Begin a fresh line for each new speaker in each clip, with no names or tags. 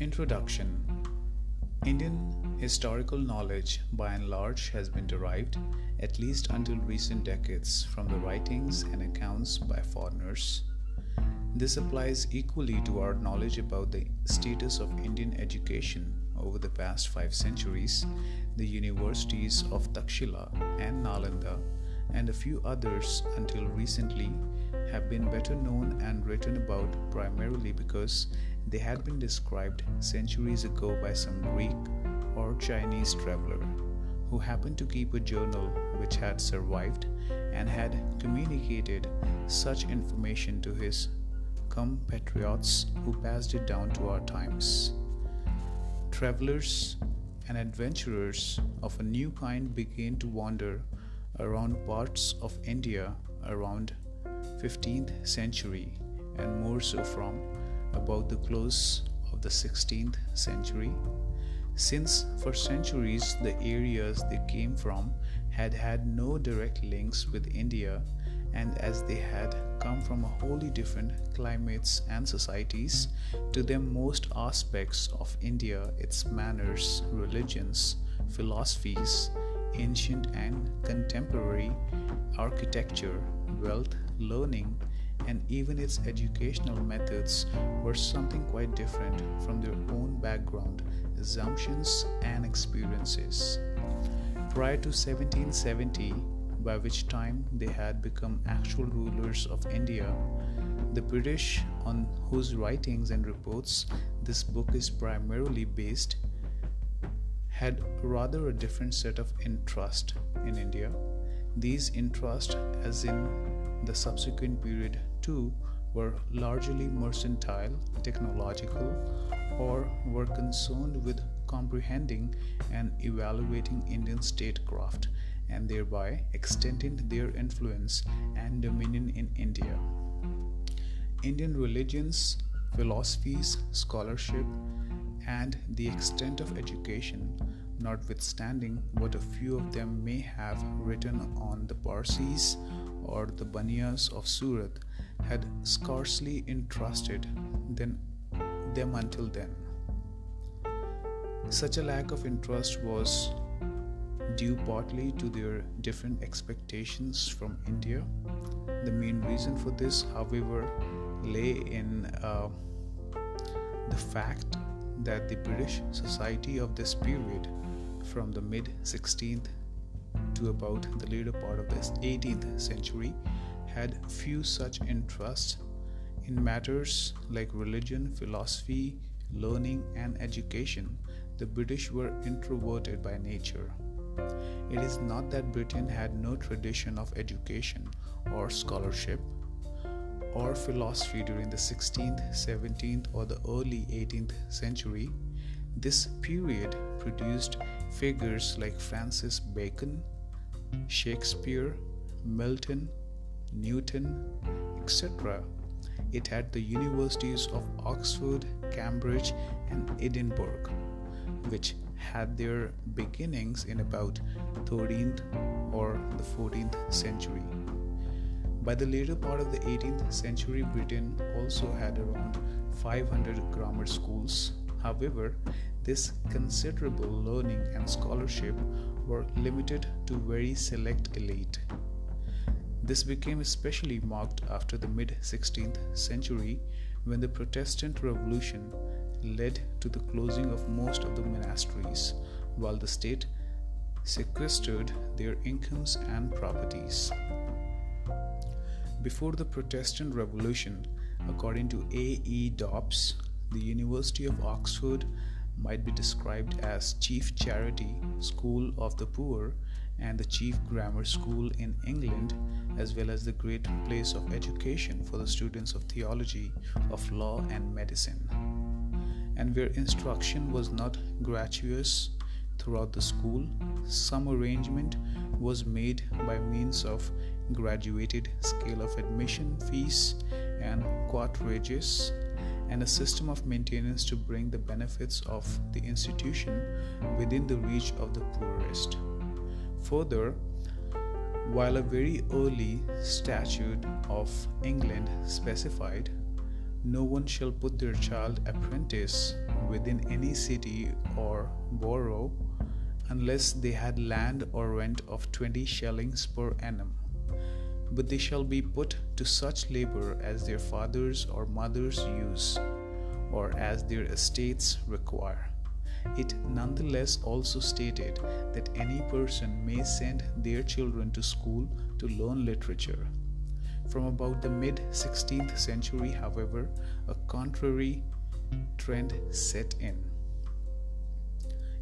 Introduction Indian historical knowledge, by and large, has been derived, at least until recent decades, from the writings and accounts by foreigners. This applies equally to our knowledge about the status of Indian education over the past five centuries. The universities of Takshila and Nalanda, and a few others until recently, have been better known and written about primarily because they had been described centuries ago by some Greek or Chinese traveler who happened to keep a journal which had survived and had communicated such information to his compatriots who passed it down to our times. Travelers and adventurers of a new kind began to wander around parts of India around 15th century and more so from about the close of the 16th century since for centuries the areas they came from had had no direct links with India and as they had come from a wholly different climates and societies, to them most aspects of India, its manners, religions, philosophies, ancient and contemporary architecture, wealth, learning, and even its educational methods were something quite different from their own background, assumptions, and experiences. Prior to 1770, by which time they had become actual rulers of India, the British, on whose writings and reports this book is primarily based, had rather a different set of interest in India. These interests, as in the subsequent period too, were largely mercantile, technological, or were concerned with comprehending and evaluating Indian statecraft and thereby extending their influence and dominion in India. Indian religions, philosophies, scholarship, and the extent of education, notwithstanding what a few of them may have written on the Parsis or the Baniyas of Surat, had scarcely interested them until then. Such a lack of interest was due partly to their different expectations from India. The main reason for this, however, lay in uh, the fact that the British society of this period, from the mid 16th to about the later part of the 18th century, had few such interests in matters like religion, philosophy, learning, and education. The British were introverted by nature. It is not that Britain had no tradition of education or scholarship or philosophy during the 16th, 17th, or the early 18th century. This period produced figures like Francis Bacon, Shakespeare, Milton, Newton, etc. It had the universities of Oxford, Cambridge, and Edinburgh, which had their beginnings in about 13th or the 14th century. By the later part of the 18th century, Britain also had around 500 grammar schools. However, this considerable learning and scholarship were limited to very select elite. This became especially marked after the mid 16th century when the Protestant Revolution led to the closing of most of the monasteries, while the state sequestered their incomes and properties. Before the Protestant Revolution, according to A. E. Dobbs, the University of Oxford might be described as chief charity school of the poor and the chief grammar school in England, as well as the great place of education for the students of theology, of law, and medicine and where instruction was not gratuitous throughout the school, some arrangement was made by means of graduated scale of admission fees and quarterages and a system of maintenance to bring the benefits of the institution within the reach of the poorest. Further, while a very early statute of England specified no one shall put their child apprentice within any city or borough unless they had land or rent of 20 shillings per annum. But they shall be put to such labor as their fathers or mothers use, or as their estates require. It nonetheless also stated that any person may send their children to school to learn literature. From about the mid 16th century, however, a contrary trend set in.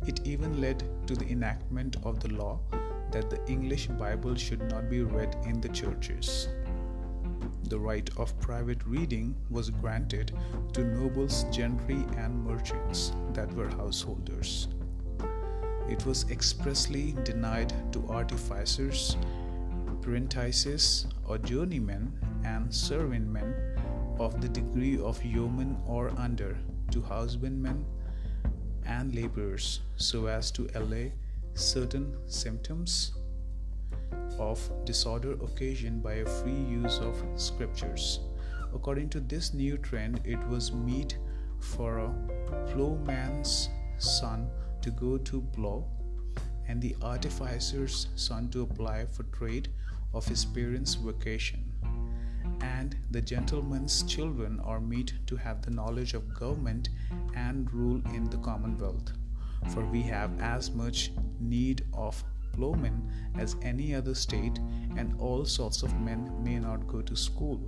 It even led to the enactment of the law that the English Bible should not be read in the churches. The right of private reading was granted to nobles, gentry, and merchants that were householders. It was expressly denied to artificers, apprentices, or journeymen and servingmen of the degree of yeoman or under to husbandmen and laborers so as to allay certain symptoms of disorder occasioned by a free use of scriptures. According to this new trend, it was meet for a plowman's son to go to plow and the artificer's son to apply for trade of his parents' vocation. And the gentleman's children are meet to have the knowledge of government and rule in the commonwealth. For we have as much need of plowmen as any other state, and all sorts of men may not go to school.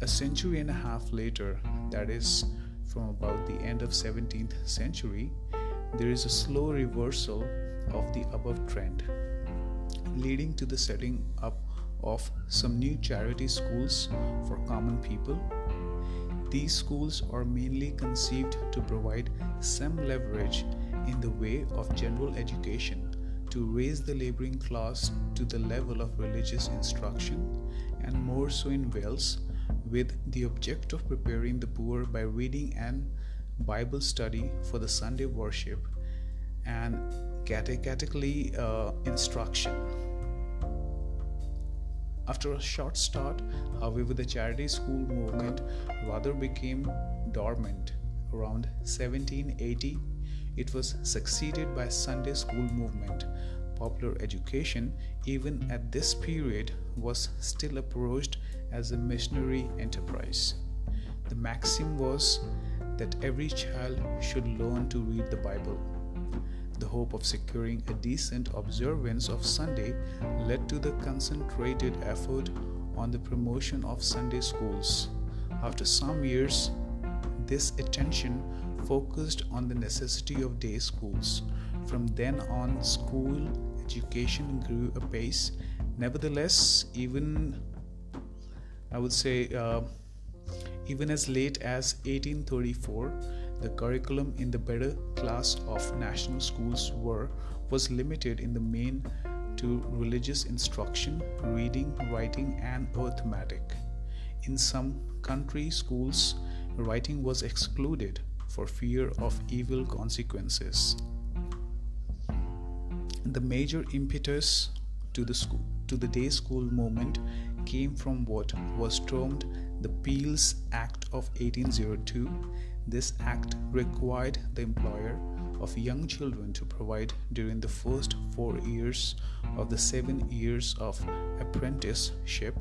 A century and a half later, that is, from about the end of 17th century, there is a slow reversal of the above trend, leading to the setting up of some new charity schools for common people. These schools are mainly conceived to provide some leverage in the way of general education to raise the laboring class to the level of religious instruction, and more so in Wales, with the object of preparing the poor by reading and Bible study for the Sunday worship and catechetical uh, instruction. After a short start, however, the charity school movement rather became dormant around 1780 it was succeeded by Sunday school movement. Popular education, even at this period, was still approached as a missionary enterprise. The maxim was that every child should learn to read the Bible. The hope of securing a decent observance of Sunday led to the concentrated effort on the promotion of Sunday schools. After some years, this attention focused on the necessity of day schools. From then on, school education grew apace. Nevertheless, even I would say, uh, even as late as 1834, the curriculum in the better class of national schools were was limited in the main to religious instruction, reading, writing, and arithmetic. In some country schools, writing was excluded for fear of evil consequences. The major impetus to the school to the day school movement came from what was termed the Peel's Act of 1802. This act required the employer of young children to provide during the first four years of the seven years of apprenticeship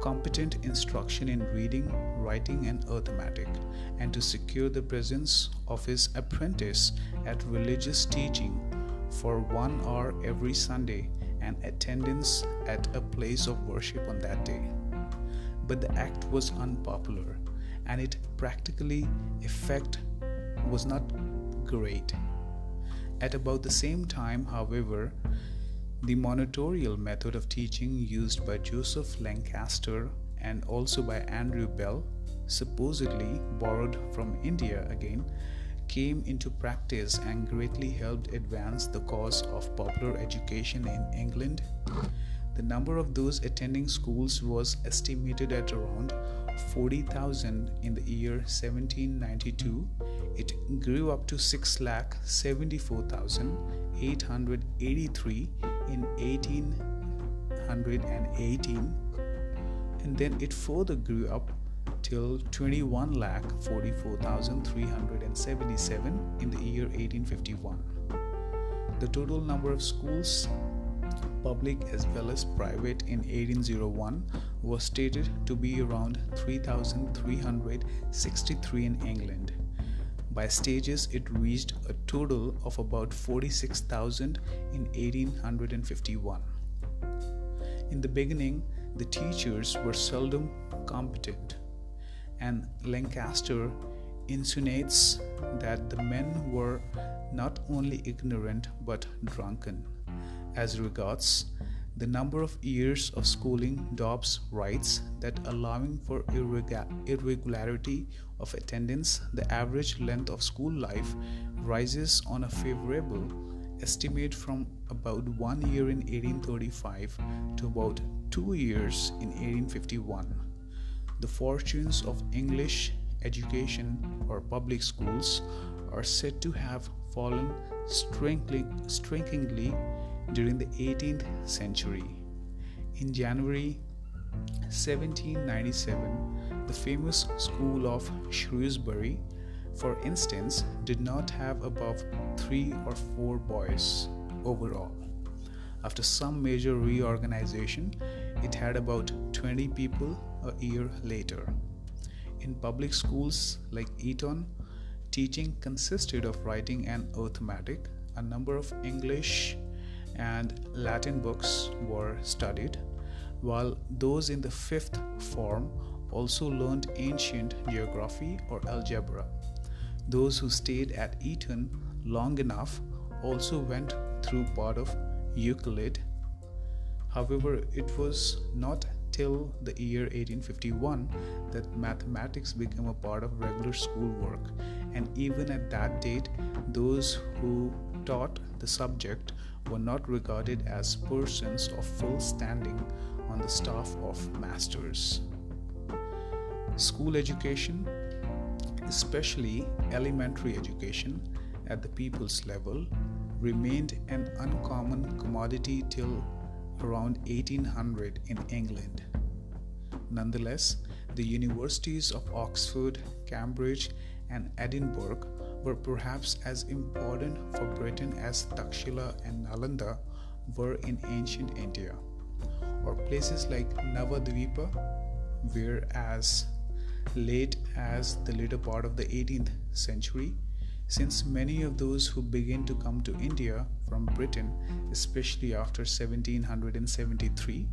competent instruction in reading, writing, and arithmetic, and to secure the presence of his apprentice at religious teaching for one hour every Sunday and attendance at a place of worship on that day. But the act was unpopular and its practically effect was not great. At about the same time, however, the monitorial method of teaching used by Joseph Lancaster and also by Andrew Bell, supposedly borrowed from India again, came into practice and greatly helped advance the cause of popular education in England. The number of those attending schools was estimated at around 40,000 in the year 1792. It grew up to 6,74,883 in 1818 and then it further grew up till 21 lakh 44,377 in the year 1851. The total number of schools, public as well as private, in 1801 was stated to be around 3,363 in England. By stages, it reached a total of about 46,000 in 1851. In the beginning, the teachers were seldom competent, and Lancaster insinuates that the men were not only ignorant but drunken. As regards the number of years of schooling, Dobbs writes that allowing for irregularity of attendance, the average length of school life rises on a favorable estimate from about one year in 1835 to about two years in 1851. The fortunes of English education or public schools are said to have fallen strikingly during the 18th century. In January 1797, the famous school of Shrewsbury, for instance, did not have above three or four boys overall. After some major reorganization, it had about 20 people a year later. In public schools like Eton, teaching consisted of writing and arithmetic, a number of English and Latin books were studied, while those in the fifth form also learned ancient geography or algebra. Those who stayed at Eton long enough also went through part of Euclid. However, it was not till the year 1851 that mathematics became a part of regular schoolwork, and even at that date, those who taught the subject were not regarded as persons of full standing on the staff of masters. School education, especially elementary education at the people's level, remained an uncommon commodity till around 1800 in England. Nonetheless, the universities of Oxford, Cambridge, and Edinburgh were perhaps as important for Britain as Takshila and Nalanda were in ancient India, or places like Navadvipa were as late as the later part of the 18th century, since many of those who began to come to India from Britain, especially after 1773,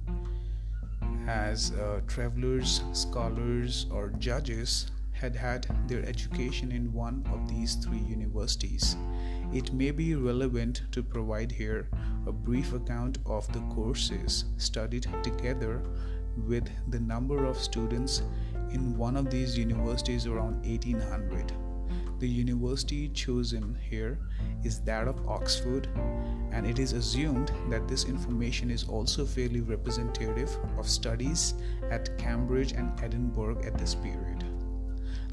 as uh, travelers, scholars, or judges, had had their education in one of these three universities. It may be relevant to provide here a brief account of the courses studied together with the number of students in one of these universities around 1800. The university chosen here is that of Oxford, and it is assumed that this information is also fairly representative of studies at Cambridge and Edinburgh at this period.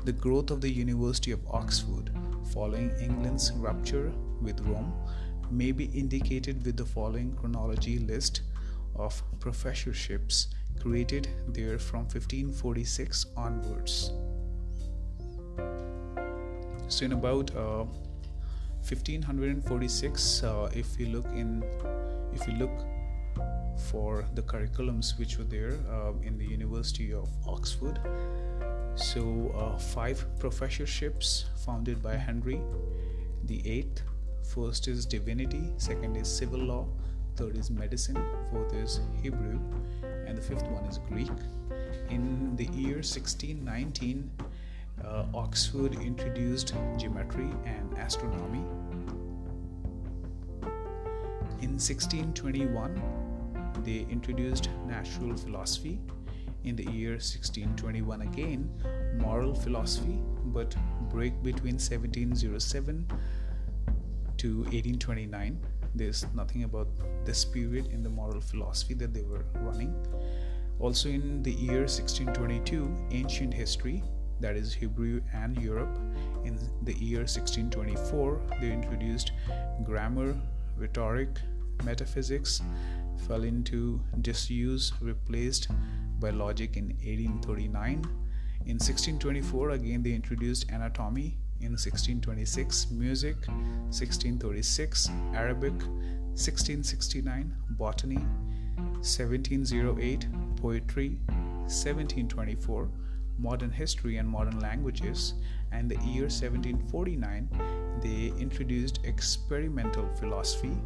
The growth of the University of Oxford following England's rupture with Rome may be indicated with the following chronology list of professorships created there from 1546 onwards. So, in about uh, 1546, uh, if we look in, if we look for the curriculums which were there uh, in the University of Oxford, so, uh, five professorships founded by Henry the Eighth. First is divinity, second is civil law, third is medicine, fourth is Hebrew, and the fifth one is Greek. In the year 1619, uh, Oxford introduced geometry and astronomy. In 1621, they introduced natural philosophy in the year 1621 again moral philosophy but break between 1707 to 1829 there's nothing about this period in the moral philosophy that they were running. Also in the year 1622 ancient history that is hebrew and europe in the year 1624 they introduced grammar rhetoric metaphysics fell into disuse replaced by logic in 1839. In 1624, again, they introduced anatomy. In 1626, music. 1636, Arabic. 1669, botany. 1708, poetry. 1724, modern history and modern languages. And the year 1749, they introduced experimental philosophy.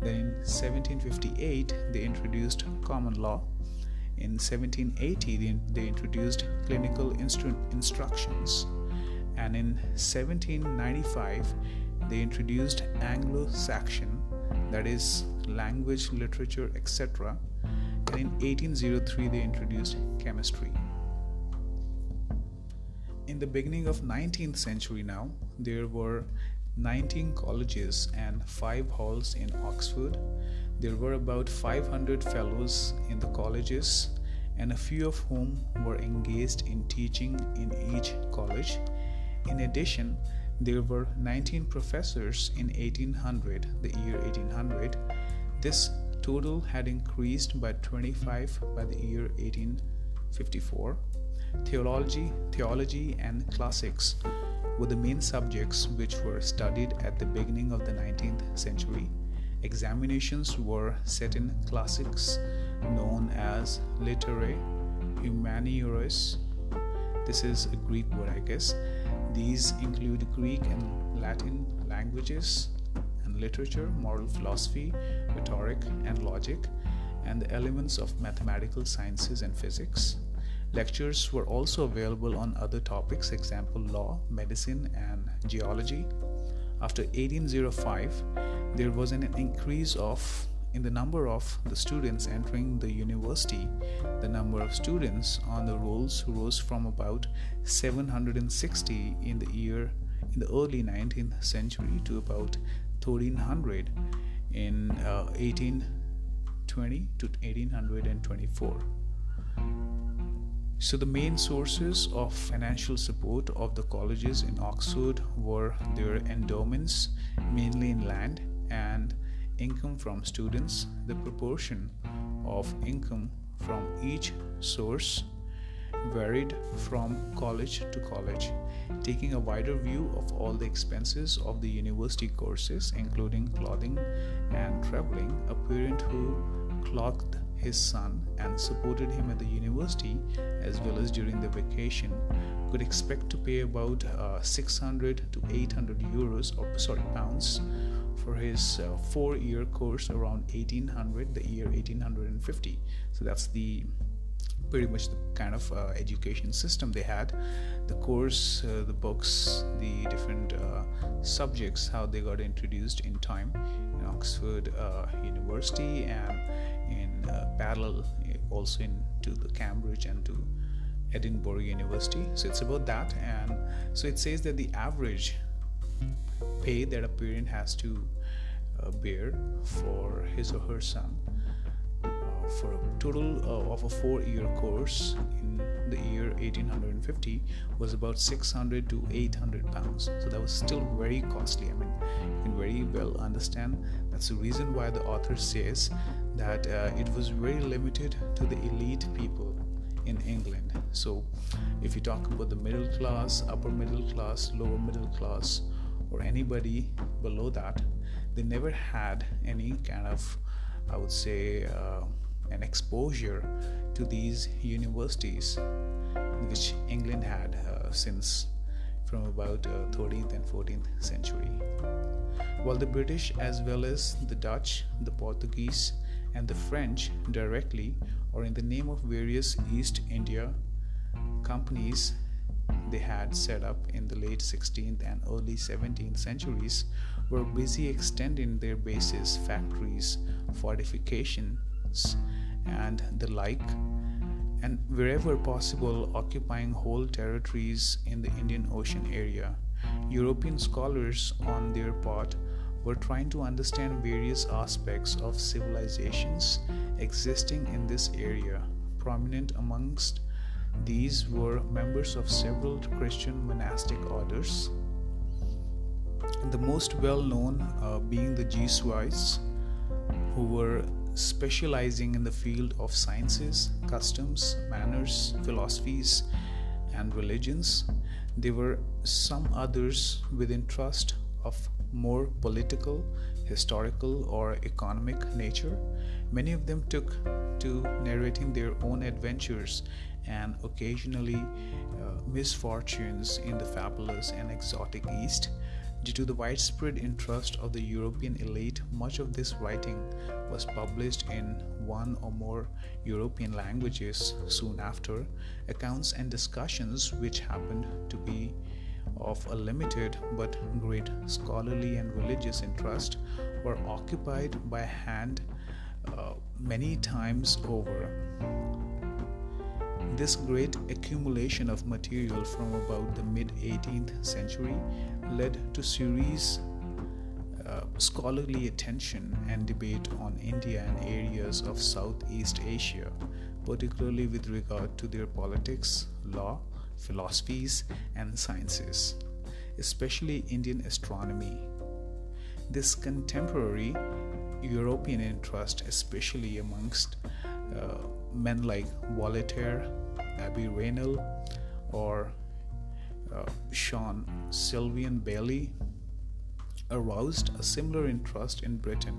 Then in 1758, they introduced common law. In 1780, they, introduced clinical instru- instructions. And in 1795, they introduced Anglo Saxon, that is, language, literature, etc. And in 1803, they introduced chemistry. In the beginning of 19th century now, there were 19 colleges and 5 halls in Oxford. There were about 500 fellows in the colleges, and a few of whom were engaged in teaching in each college. In addition, there were 19 professors in 1800, the year 1800. This total had increased by 25 by the year 1854. Theology, theology and classics were the main subjects which were studied at the beginning of the 19th century. Examinations were set in classics known as literae humaniores. This is a Greek word, I guess. These include Greek and Latin languages and literature, moral philosophy, rhetoric, and logic, and the elements of mathematical sciences and physics. Lectures were also available on other topics, example law, medicine, and geology. After 1805, there was an increase of in the number of the students entering the university. The number of students on the rolls rose from about 760 in the year in the early 19th century to about 1300 in uh, 1820 to 1824. So, the main sources of financial support of the colleges in Oxford were their endowments, mainly in land, and income from students. The proportion of income from each source varied from college to college, taking a wider view of all the expenses of the university courses, including clothing and traveling. A parent who clothed his son and supported him at the university as well as during the vacation could expect to pay about uh, 600 to 800 euros or sorry pounds for his uh, four year course around 1800 the year 1850 so that's the pretty much the kind of uh, education system they had. The course uh, the books the different uh, subjects how they got introduced in time in oxford uh, university and in uh, parallel also into the Cambridge and to Edinburgh University. So it's about that, and so it says that the average pay that a parent has to uh, bear for his or her son uh, for a total uh, of a four-year course in the year 1850 was about 600 to 800 pounds. So that was still very costly. I mean, you can very well understand that's the reason why the author says that uh, it was very limited to the elite people in England. So, if you talk about the middle class, upper middle class, lower middle class, or anybody below that, they never had any kind of, I would say, uh, an exposure to these universities, which England had uh, since from about uh, 13th and 14th century. While the British, as well as the Dutch, the Portuguese, and the French directly or in the name of various East India companies they had set up in the late 16th and early 17th centuries were busy extending their bases, factories, fortifications, and the like, and wherever possible, occupying whole territories in the Indian Ocean area. European scholars, on their part, were trying to understand various aspects of civilizations existing in this area. Prominent amongst these were members of several Christian monastic orders, the most well known uh, being the Jesuits, who were specializing in the field of sciences, customs, manners, philosophies, and religions, there were some others with interest of more political, historical, or economic nature. Many of them took to narrating their own adventures and occasionally uh, misfortunes in the fabulous and exotic East. Due to the widespread interest of the European elite, much of this writing was published in one or more European languages soon after. Accounts and discussions, which happened to be of a limited but great scholarly and religious interest, were occupied by hand uh, many times over. This great accumulation of material from about the mid 18th century led to serious uh, scholarly attention and debate on India and areas of Southeast Asia, particularly with regard to their politics, law, philosophies, and sciences, especially Indian astronomy. This contemporary European interest, especially amongst uh, men like Voltaire, Abbe Raynal, or uh, Jean Sylvain Bailly, aroused a similar interest in Britain.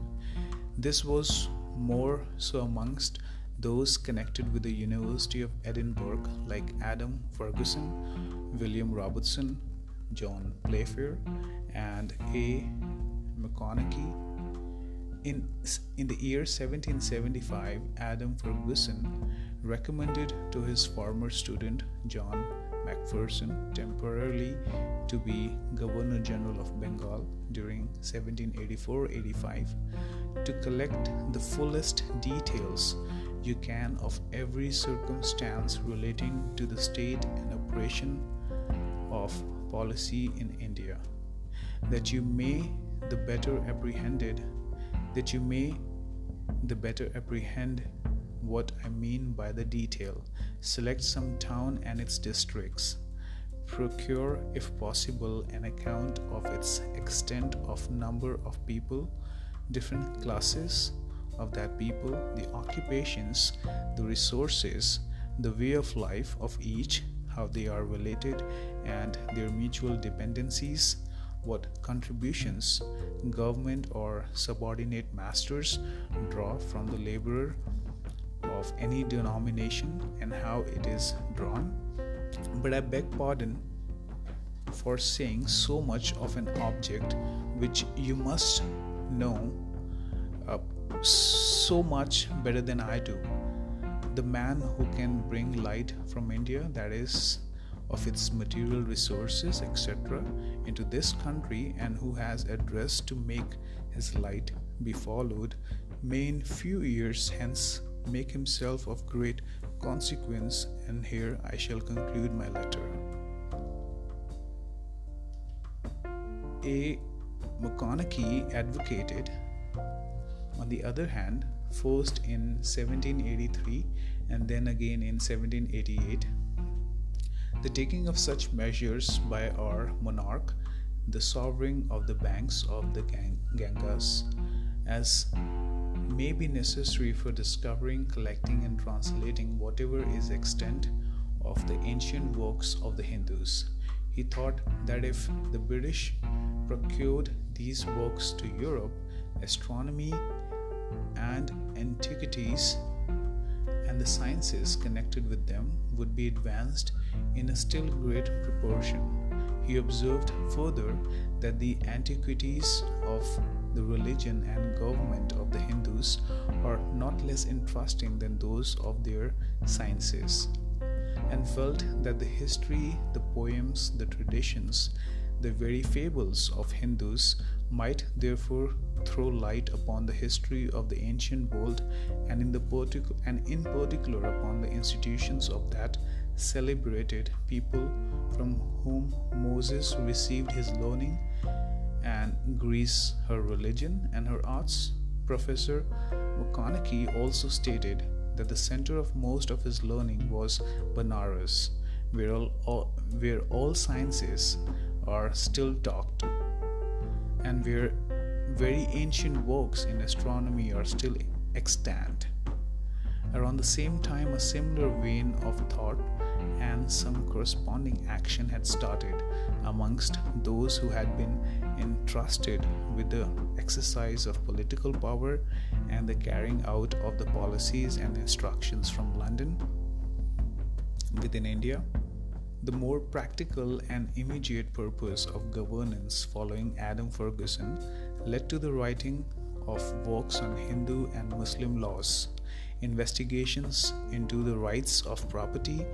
This was more so amongst those connected with the University of Edinburgh, like Adam Ferguson, William Robertson, John Playfair, and A. Maconochie in, in the year 1775, Adam Ferguson recommended to his former student John Macpherson temporarily to be Governor General of Bengal during 1784 85 to collect the fullest details you can of every circumstance relating to the state and operation of policy in India, that you may the better apprehended that you may the better apprehend what I mean by the detail. Select some town and its districts. Procure, if possible, an account of its extent of number of people, different classes of that people, the occupations, the resources, the way of life of each, how they are related, and their mutual dependencies what contributions government or subordinate masters draw from the laborer of any denomination and how it is drawn. But I beg pardon for saying so much of an object which you must know uh, so much better than I do. The man who can bring light from India, that is of its material resources, etc., into this country and who has addressed to make his light be followed, may in few years hence make himself of great consequence. And here I shall conclude my letter. A. Maconochie advocated, on the other hand, first in 1783 and then again in 1788 the taking of such measures by our monarch, the sovereign of the banks of the Ganges, as may be necessary for discovering, collecting, and translating whatever is extant of the ancient works of the Hindus. He thought that if the British procured these works to Europe, astronomy and antiquities and the sciences connected with them would be advanced in a still greater proportion. He observed further that the antiquities of the religion and government of the Hindus are not less interesting than those of their sciences, and felt that the history, the poems, the traditions, the very fables of Hindus might therefore throw light upon the history of the ancient world and in and in particular upon the institutions of that celebrated people from whom Moses received his learning and Greece her religion and her arts. Professor Maconochie also stated that the center of most of his learning was Benares, where all, where all sciences are still taught and where very ancient works in astronomy are still extant. Around the same time, a similar vein of thought and some corresponding action had started amongst those who had been entrusted with the exercise of political power and the carrying out of the policies and instructions from London within India. The more practical and immediate purpose of governance following Adam Ferguson led to the writing of works on Hindu and Muslim laws, investigations into the rights of property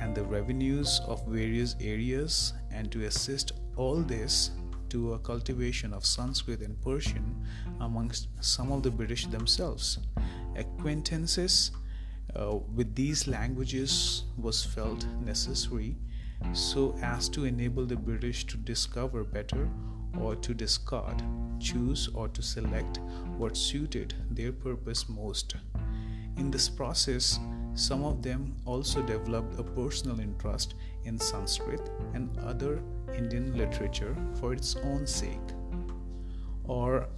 and the revenues of various areas, and to assist all this to a cultivation of Sanskrit and Persian amongst some of the British themselves. Acquaintances uh, with these languages was felt necessary so as to enable the British to discover better or to discard, choose or to select what suited their purpose most. In this process, some of them also developed a personal interest in Sanskrit and other Indian literature for its own sake, or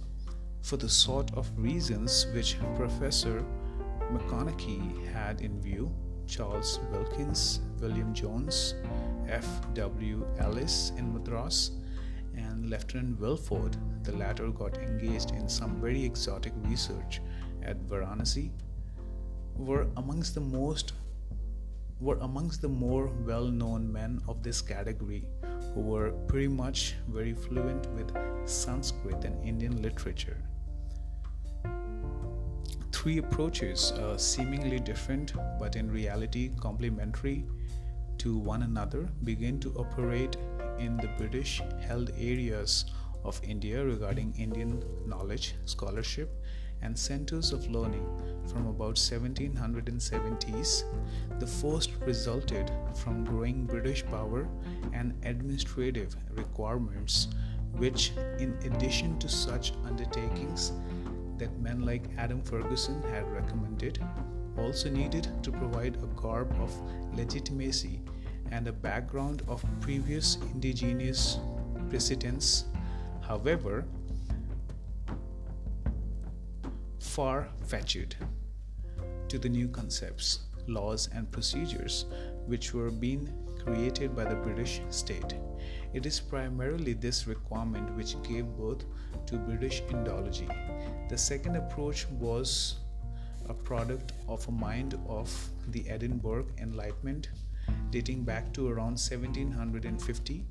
for the sort of reasons which Professor Maconochie had in view. Charles Wilkins, William Jones, F. W. Ellis in Madras, and Lieutenant Wilford, the latter got engaged in some very exotic research at Varanasi, were amongst the most were amongst the more well-known men of this category who were pretty much very fluent with Sanskrit and Indian literature. Three approaches, uh, seemingly different but in reality complementary to one another, begin to operate in the British held areas of India regarding Indian knowledge, scholarship, and centers of learning from about 1770s. The first resulted from growing British power and administrative requirements, which, in addition to such undertakings that men like Adam Ferguson had recommended, also needed to provide a garb of legitimacy and a background of previous indigenous precedents. However, far fetched to the new concepts, laws, and procedures which were being created by the British state. It is primarily this requirement which gave birth to British Indology. The second approach was a product of a mind of the Edinburgh Enlightenment dating back to around 1750,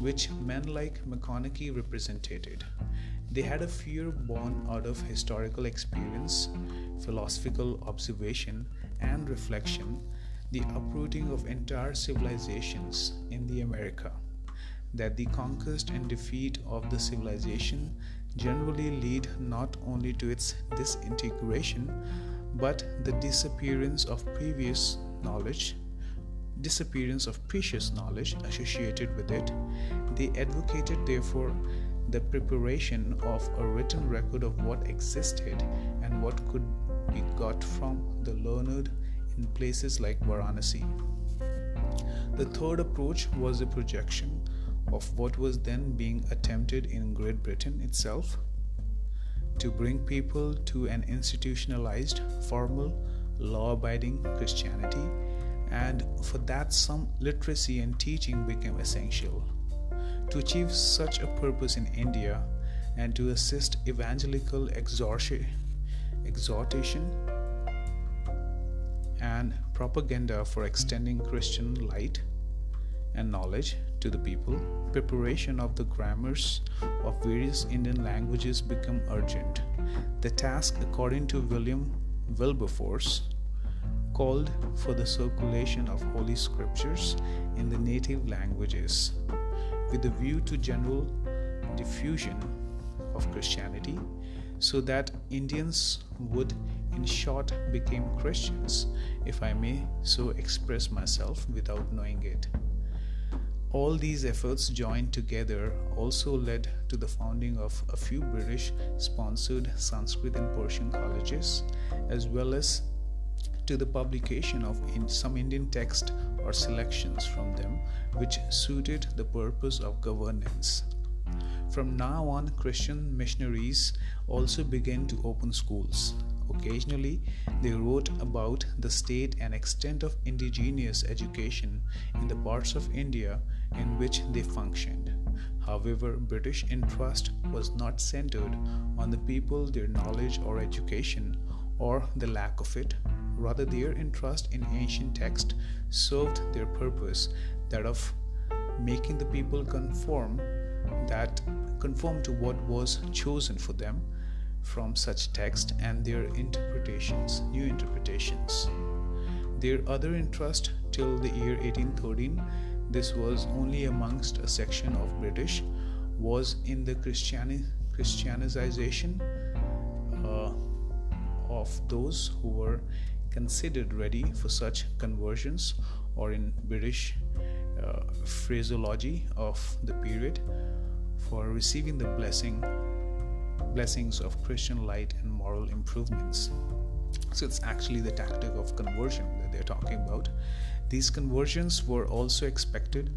which men like Maconochie represented. They had a fear born out of historical experience, philosophical observation, and reflection, the uprooting of entire civilizations in the America. That the conquest and defeat of the civilization generally lead not only to its disintegration but the disappearance of previous knowledge disappearance of precious knowledge associated with it, they advocated, therefore, the preparation of a written record of what existed and what could be got from the learned in places like Varanasi. The third approach was a projection of what was then being attempted in Great Britain itself to bring people to an institutionalized, formal, law abiding Christianity and for that, some literacy and teaching became essential. To achieve such a purpose in India and to assist evangelical exhortation and propaganda for extending Christian light and knowledge to the people, preparation of the grammars of various Indian languages become urgent. The task, according to William Wilberforce, called for the circulation of Holy Scriptures in the native languages with a view to general diffusion of Christianity so that Indians would in short become Christians if I may so express myself without knowing it. All these efforts joined together also led to the founding of a few British sponsored Sanskrit and Persian colleges as well as to the publication of in some Indian text or selections from them which suited the purpose of governance. From now on, Christian missionaries also began to open schools. Occasionally, they wrote about the state and extent of indigenous education in the parts of India in which they functioned. However, British interest was not centered on the people, their knowledge or education, or the lack of it. Rather, their interest in ancient text served their purpose, that of making the people conform that conform to what was chosen for them from such text and their interpretations, new interpretations. Their other interest till the year 1813, this was only amongst a section of British, was in the Christiani- Christianization uh, of those who were considered ready for such conversions, or in British Uh, phraseology of the period, for receiving the blessing blessings of Christian light and moral improvements. So it's actually the tactic of conversion that they're talking about. These conversions were also expected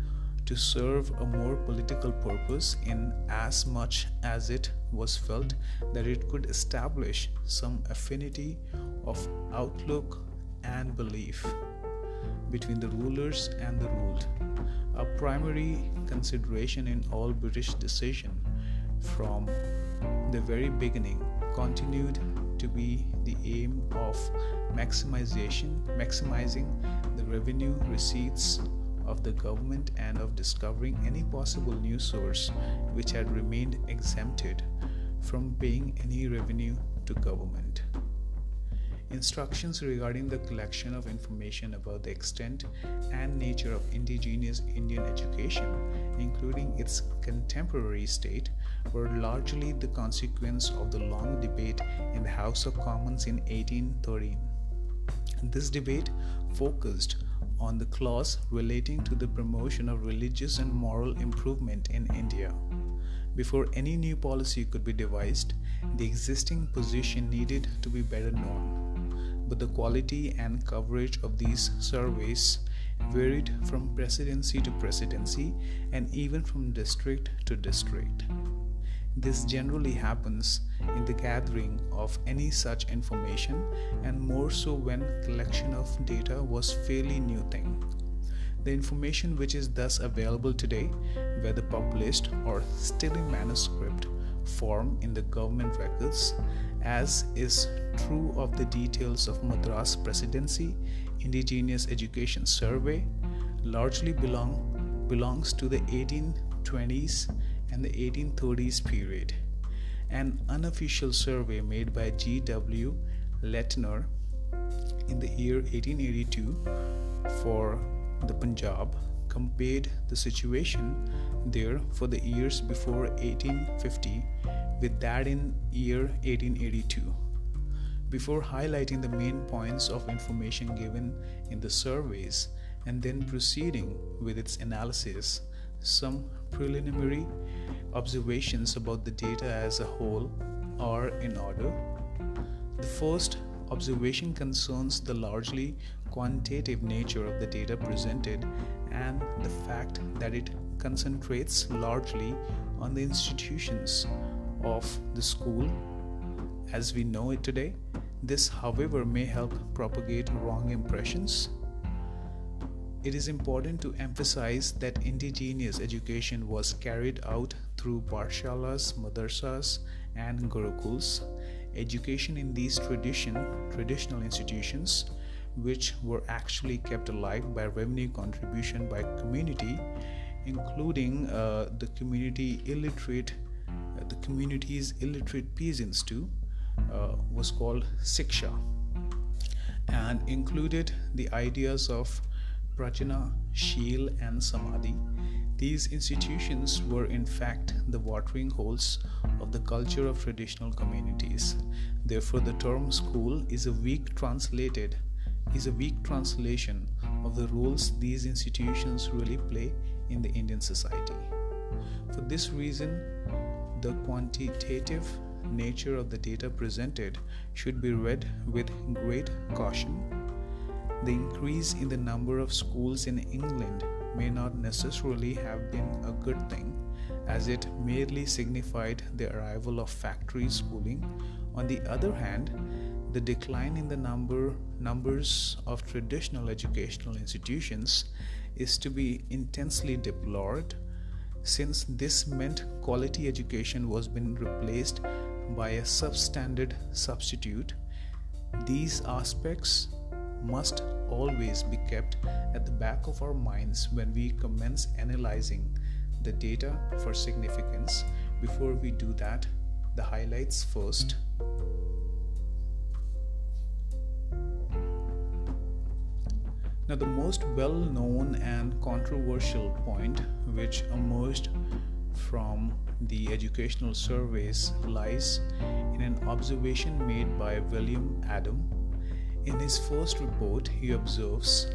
to serve a more political purpose in as much as it was felt that it could establish some affinity of outlook and belief between the rulers and the ruled. A primary consideration in all British decision from the very beginning continued to be the aim of maximization maximizing the revenue receipts of the government and of discovering any possible new source which had remained exempted from paying any revenue to government instructions regarding the collection of information about the extent and nature of indigenous Indian education, including its contemporary state, were largely the consequence of the long debate in the House of Commons in 1813. This debate focused on the clause relating to the promotion of religious and moral improvement in India. Before any new policy could be devised, the existing position needed to be better known but the quality and coverage of these surveys varied from presidency to presidency and even from district to district. This generally happens in the gathering of any such information and more so when collection of data was fairly new thing. The information which is thus available today, whether published or still in manuscript form in the government records, as is true of the details of Madras Presidency Indigenous Education Survey, largely belong, belongs to the 1820s and the 1830s period. An unofficial survey made by G.W. Leitner in the year 1882 for the Punjab compared the situation there for the years before 1850 with that in year 1882 before highlighting the main points of information given in the surveys and then proceeding with its analysis some preliminary observations about the data as a whole are in order. The first observation concerns the largely quantitative nature of the data presented and the fact that it concentrates largely on the institutions of the school as we know it today. This, however, may help propagate wrong impressions. It is important to emphasize that indigenous education was carried out through pathshalas, madrasas, and gurukuls. Education in these tradition, traditional institutions, which were actually kept alive by revenue contribution by community, including uh, the community illiterate the community's illiterate peasants too, uh, was called Siksha and included the ideas of Prajna, Shil, and Samadhi. These institutions were in fact the watering holes of the culture of traditional communities. Therefore, the term school is a weak translated is a weak translation of the roles these institutions really play in the Indian society. For this reason, the quantitative nature of the data presented should be read with great caution. The increase in the number of schools in England may not necessarily have been a good thing, as it merely signified the arrival of factory schooling. On the other hand, the decline in the number numbers of traditional educational institutions is to be intensely deplored since this meant quality education was being replaced by a substandard substitute these aspects must always be kept at the back of our minds when we commence analyzing the data for significance. Before we do that the highlights first Now, the most well known and controversial point which emerged from the educational surveys lies in an observation made by William Adam. In his first report, he observes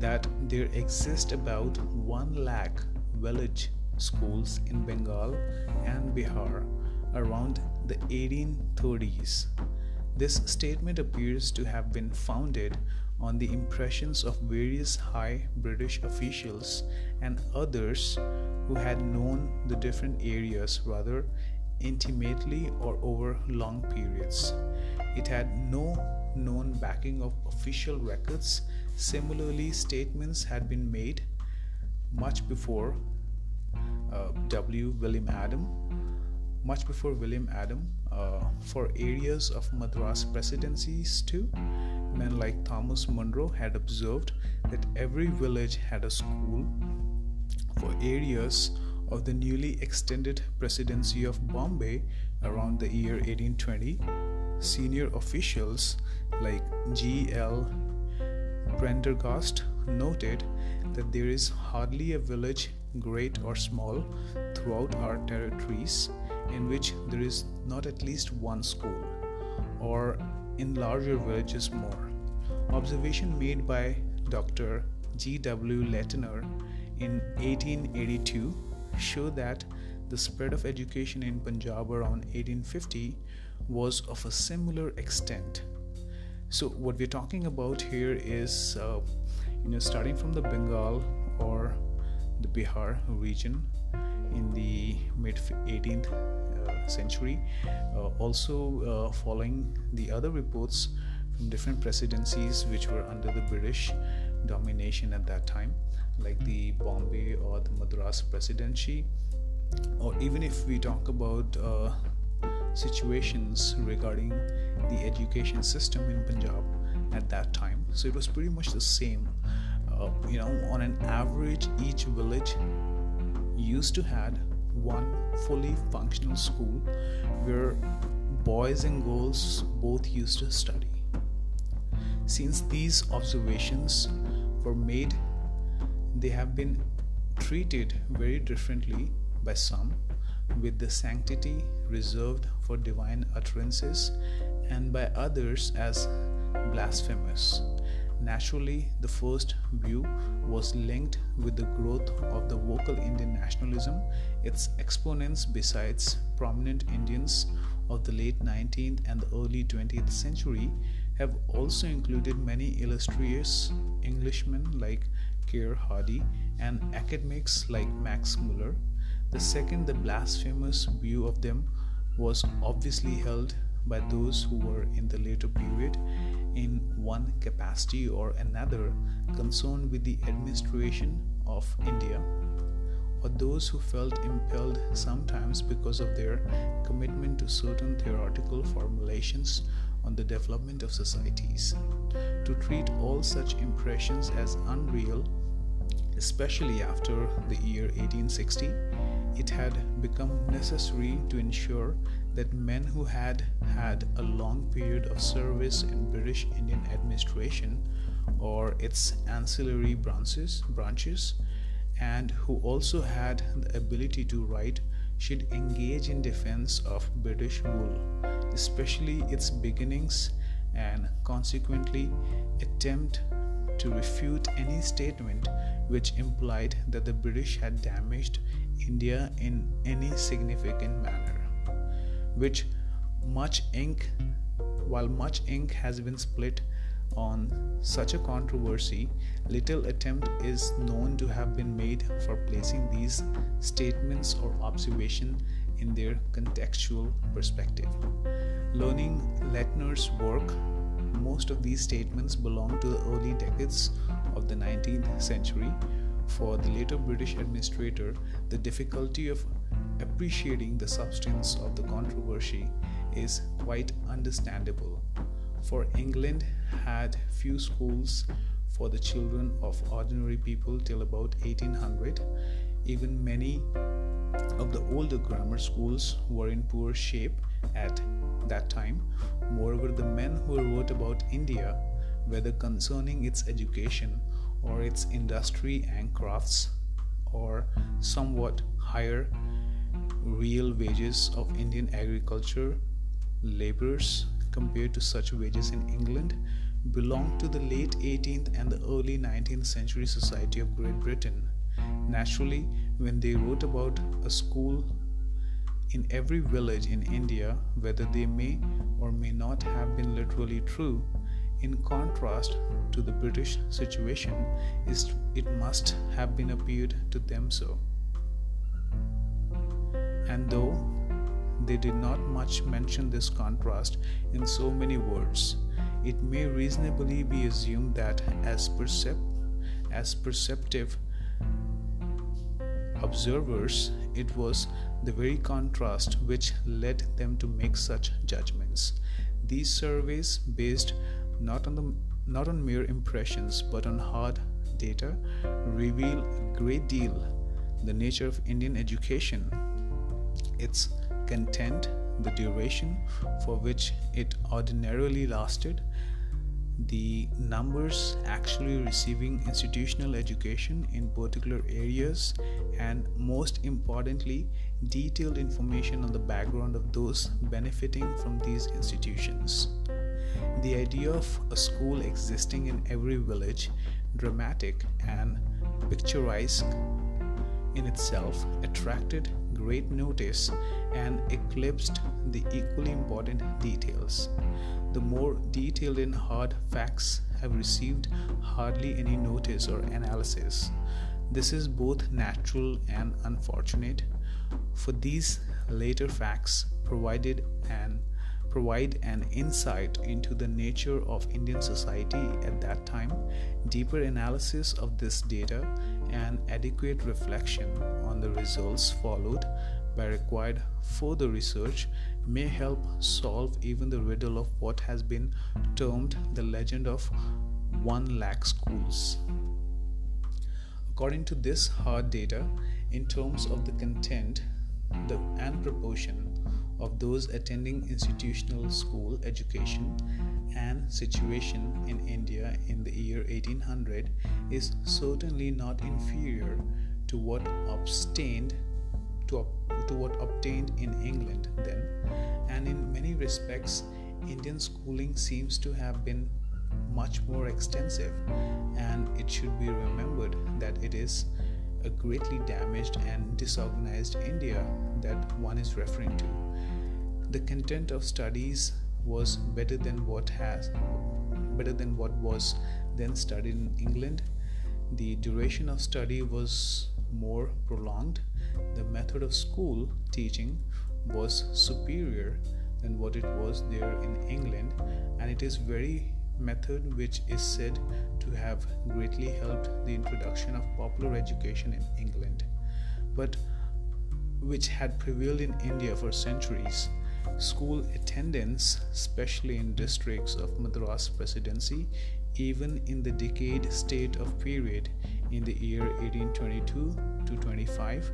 that there exist about 1 lakh village schools in Bengal and Bihar around the 1830s. This statement appears to have been founded on the impressions of various high British officials and others who had known the different areas rather intimately or over long periods. It had no known backing of official records. Similarly, statements had been made much before uh, W. William Adam, much before William Adam, uh, for areas of Madras presidencies too men like Thomas Munro had observed that every village had a school for areas of the newly extended presidency of Bombay around the year 1820. Senior officials like G. L. Prendergast noted that there is hardly a village, great or small, throughout our territories in which there is not at least one school, or in larger villages more. Observation made by Dr. G. W. Leitner in 1882 show that the spread of education in Punjab around 1850 was of a similar extent. So, what we're talking about here is, uh, you know, starting from the Bengal or the Bihar region in the mid 18th uh, century, uh, also uh, following the other reports from different presidencies which were under the British domination at that time, like the Bombay or the Madras presidency, or even if we talk about uh, situations regarding the education system in Punjab at that time. So it was pretty much the same. Uh, you know, on an average, each village used to had one fully functional school where boys and girls both used to study. Since these observations were made, they have been treated very differently by some, with the sanctity reserved for divine utterances, and by others as blasphemous. Naturally, the first view was linked with the growth of the vocal Indian nationalism. Its exponents, besides prominent Indians of the late 19th and the early 20th century, have also included many illustrious Englishmen like Keir Hardie and academics like Max Muller. The second, the blasphemous view of them, was obviously held by those who were in the later period in one capacity or another concerned with the administration of India, or those who felt impelled sometimes because of their commitment to certain theoretical formulations on the development of societies. To treat all such impressions as unreal, especially after the year 1860, it had become necessary to ensure that men who had had a long period of service in British Indian administration or its ancillary branches, branches and who also had the ability to write should engage in defense of British rule, especially its beginnings, and consequently attempt to refute any statement which implied that the British had damaged India in any significant manner which much ink while much ink has been split on such a controversy little attempt is known to have been made for placing these statements or observation in their contextual perspective. Learning Leitner's work, most of these statements belong to the early decades of the 19th century. For the later British administrator, the difficulty of appreciating the substance of the controversy is quite understandable. For England had few schools for the children of ordinary people till about 1800. Even many of the older grammar schools were in poor shape at that time. Moreover, the men who wrote about India, whether concerning its education or its industry and crafts, or somewhat higher real wages of Indian agriculture laborers compared to such wages in England belonged to the late 18th and the early 19th century society of Great Britain. Naturally, when they wrote about a school in every village in India, whether they may or may not have been literally true, in contrast to the British situation, it must have been appeared to them so. And though they did not much mention this contrast in so many words, it may reasonably be assumed that as, percep- as perceptive observers, it was the very contrast which led them to make such judgments. These surveys, based not on the not on mere impressions but on hard data, reveal a great deal the nature of Indian education, its content, the duration for which it ordinarily lasted, the numbers actually receiving institutional education in particular areas, and most importantly, detailed information on the background of those benefiting from these institutions. The idea of a school existing in every village, dramatic and picturesque in itself, attracted great notice and eclipsed the equally important details. The more detailed and hard facts have received hardly any notice or analysis. This is both natural and unfortunate, for these later facts provided an provide an insight into the nature of Indian society at that time, deeper analysis of this data, and adequate reflection on the results followed by required further research may help solve even the riddle of what has been termed the legend of one lakh schools. According to this hard data, in terms of the content the, and proportion of those attending institutional school education and situation in India in the year 1800 is certainly not inferior to what obtained to, to what obtained in England then. And in many respects Indian schooling seems to have been much more extensive and it should be remembered that it is a greatly damaged and disorganized India that one is referring to the content of studies was better than what has better than what was then studied in England. The duration of study was more prolonged. The method of school teaching was superior than what it was there in England, and it is very method which is said to have greatly helped the introduction of popular education in England, but which had prevailed in India for centuries School attendance, especially in districts of Madras Presidency, even in the decayed state of period in the year 1822 to 25,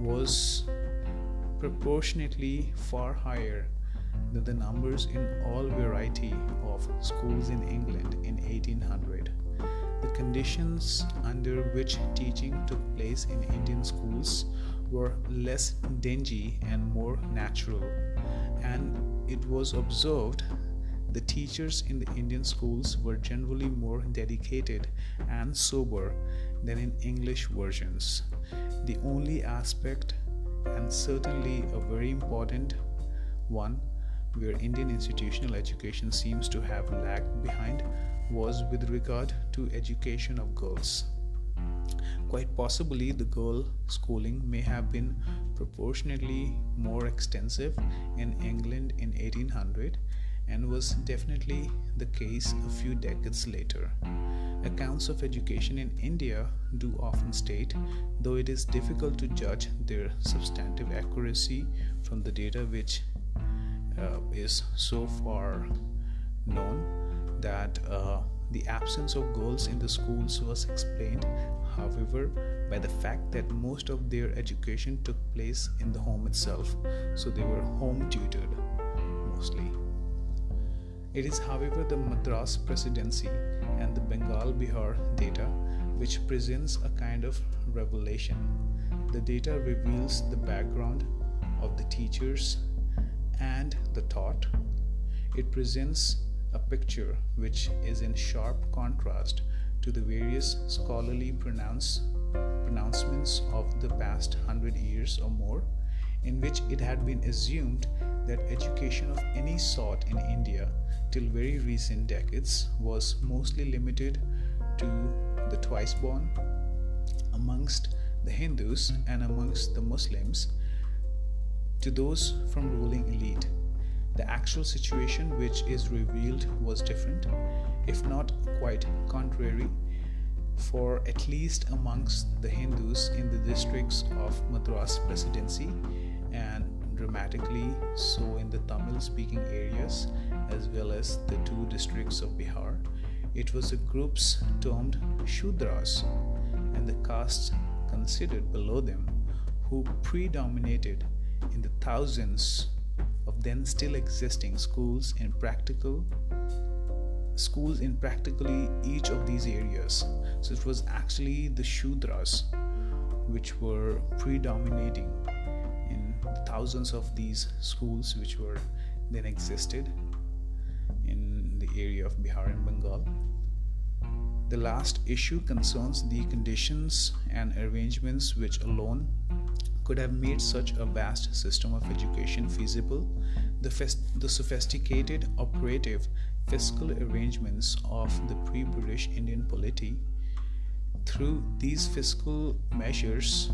was proportionately far higher than the numbers in all variety of schools in England in 1800. The conditions under which teaching took place in Indian schools were less dingy and more natural and it was observed the teachers in the Indian schools were generally more dedicated and sober than in English versions. The only aspect, and certainly a very important one, where Indian institutional education seems to have lagged behind was with regard to education of girls. Quite possibly, the girl schooling may have been proportionately more extensive in England in 1800 and was definitely the case a few decades later. Accounts of education in India do often state, though it is difficult to judge their substantive accuracy from the data which uh, is so far known, that uh, the absence of girls in the schools was explained, however, by the fact that most of their education took place in the home itself, so they were home tutored mostly. It is, however, the Madras presidency and the Bengal Bihar data which presents a kind of revelation. The data reveals the background of the teachers and the taught. It presents a picture which is in sharp contrast to the various scholarly pronounce, pronouncements of the past hundred years or more, in which it had been assumed that education of any sort in India till very recent decades was mostly limited to the twice born amongst the Hindus and amongst the Muslims to those from ruling elite. The actual situation which is revealed was different, if not quite contrary, for at least amongst the Hindus in the districts of Madras Presidency and dramatically so in the Tamil speaking areas as well as the two districts of Bihar. It was the groups termed Shudras and the castes considered below them who predominated in the thousands of then still existing schools in practical schools in practically each of these areas. So it was actually the Shudras which were predominating in thousands of these schools which were then existed in the area of Bihar and Bengal. The last issue concerns the conditions and arrangements which alone could have made such a vast system of education feasible. The, fest- the sophisticated operative fiscal arrangements of the pre British Indian polity. Through these fiscal measures,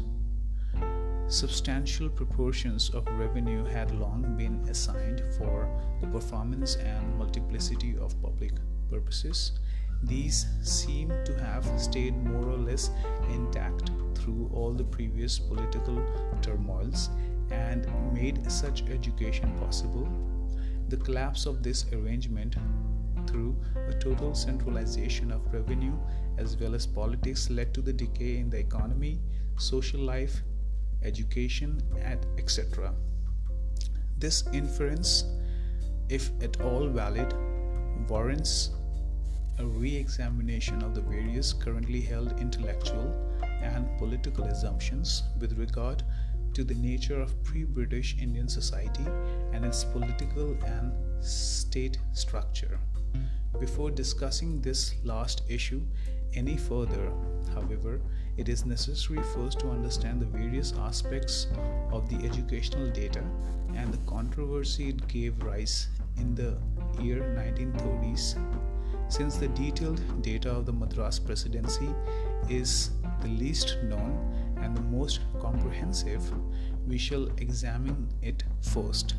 substantial proportions of revenue had long been assigned for the performance and multiplicity of public purposes. These seem to have stayed more or less intact through all the previous political turmoils and made such education possible. The collapse of this arrangement through a total centralization of revenue as well as politics led to the decay in the economy, social life, education, and etc. This inference, if at all valid, warrants a re examination of the various currently held intellectual and political assumptions with regard to the nature of pre British Indian society and its political and state structure. Before discussing this last issue any further, however, it is necessary first to understand the various aspects of the educational data and the controversy it gave rise in the year 1930s. Since the detailed data of the Madras presidency is the least known and the most comprehensive, we shall examine it first.